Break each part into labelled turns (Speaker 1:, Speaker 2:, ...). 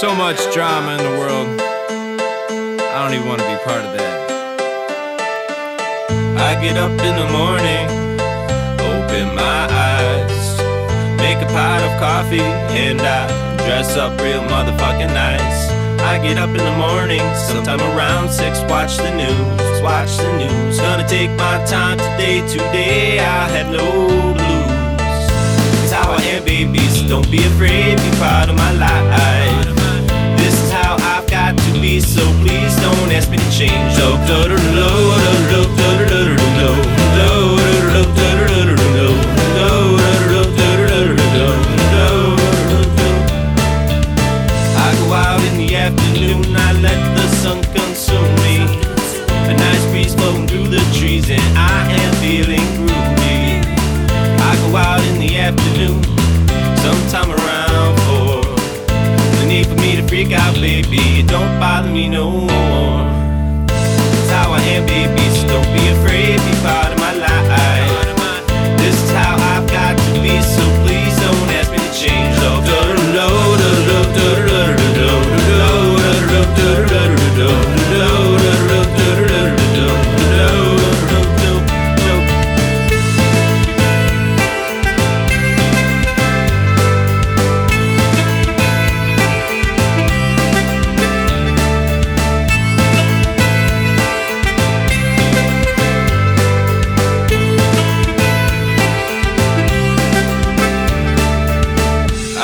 Speaker 1: so much drama in the world. I don't even want to be part of that. I get up in the morning, open my eyes, make a pot of coffee, and I dress up real motherfucking nice. I get up in the morning, sometime around six, watch the news, watch the news. Gonna take my time today, today I have no blues. It's how I am, baby, so don't be afraid, freak out, baby. It don't bother me no more.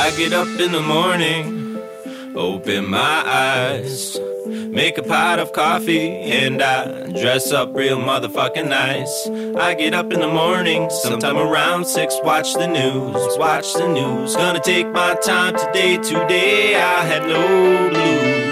Speaker 1: I get up in the morning, open my eyes, make a pot of coffee, and I dress up real motherfucking nice. I get up in the morning, sometime around six, watch the news, watch the news. Gonna take my time today, today I have no blues.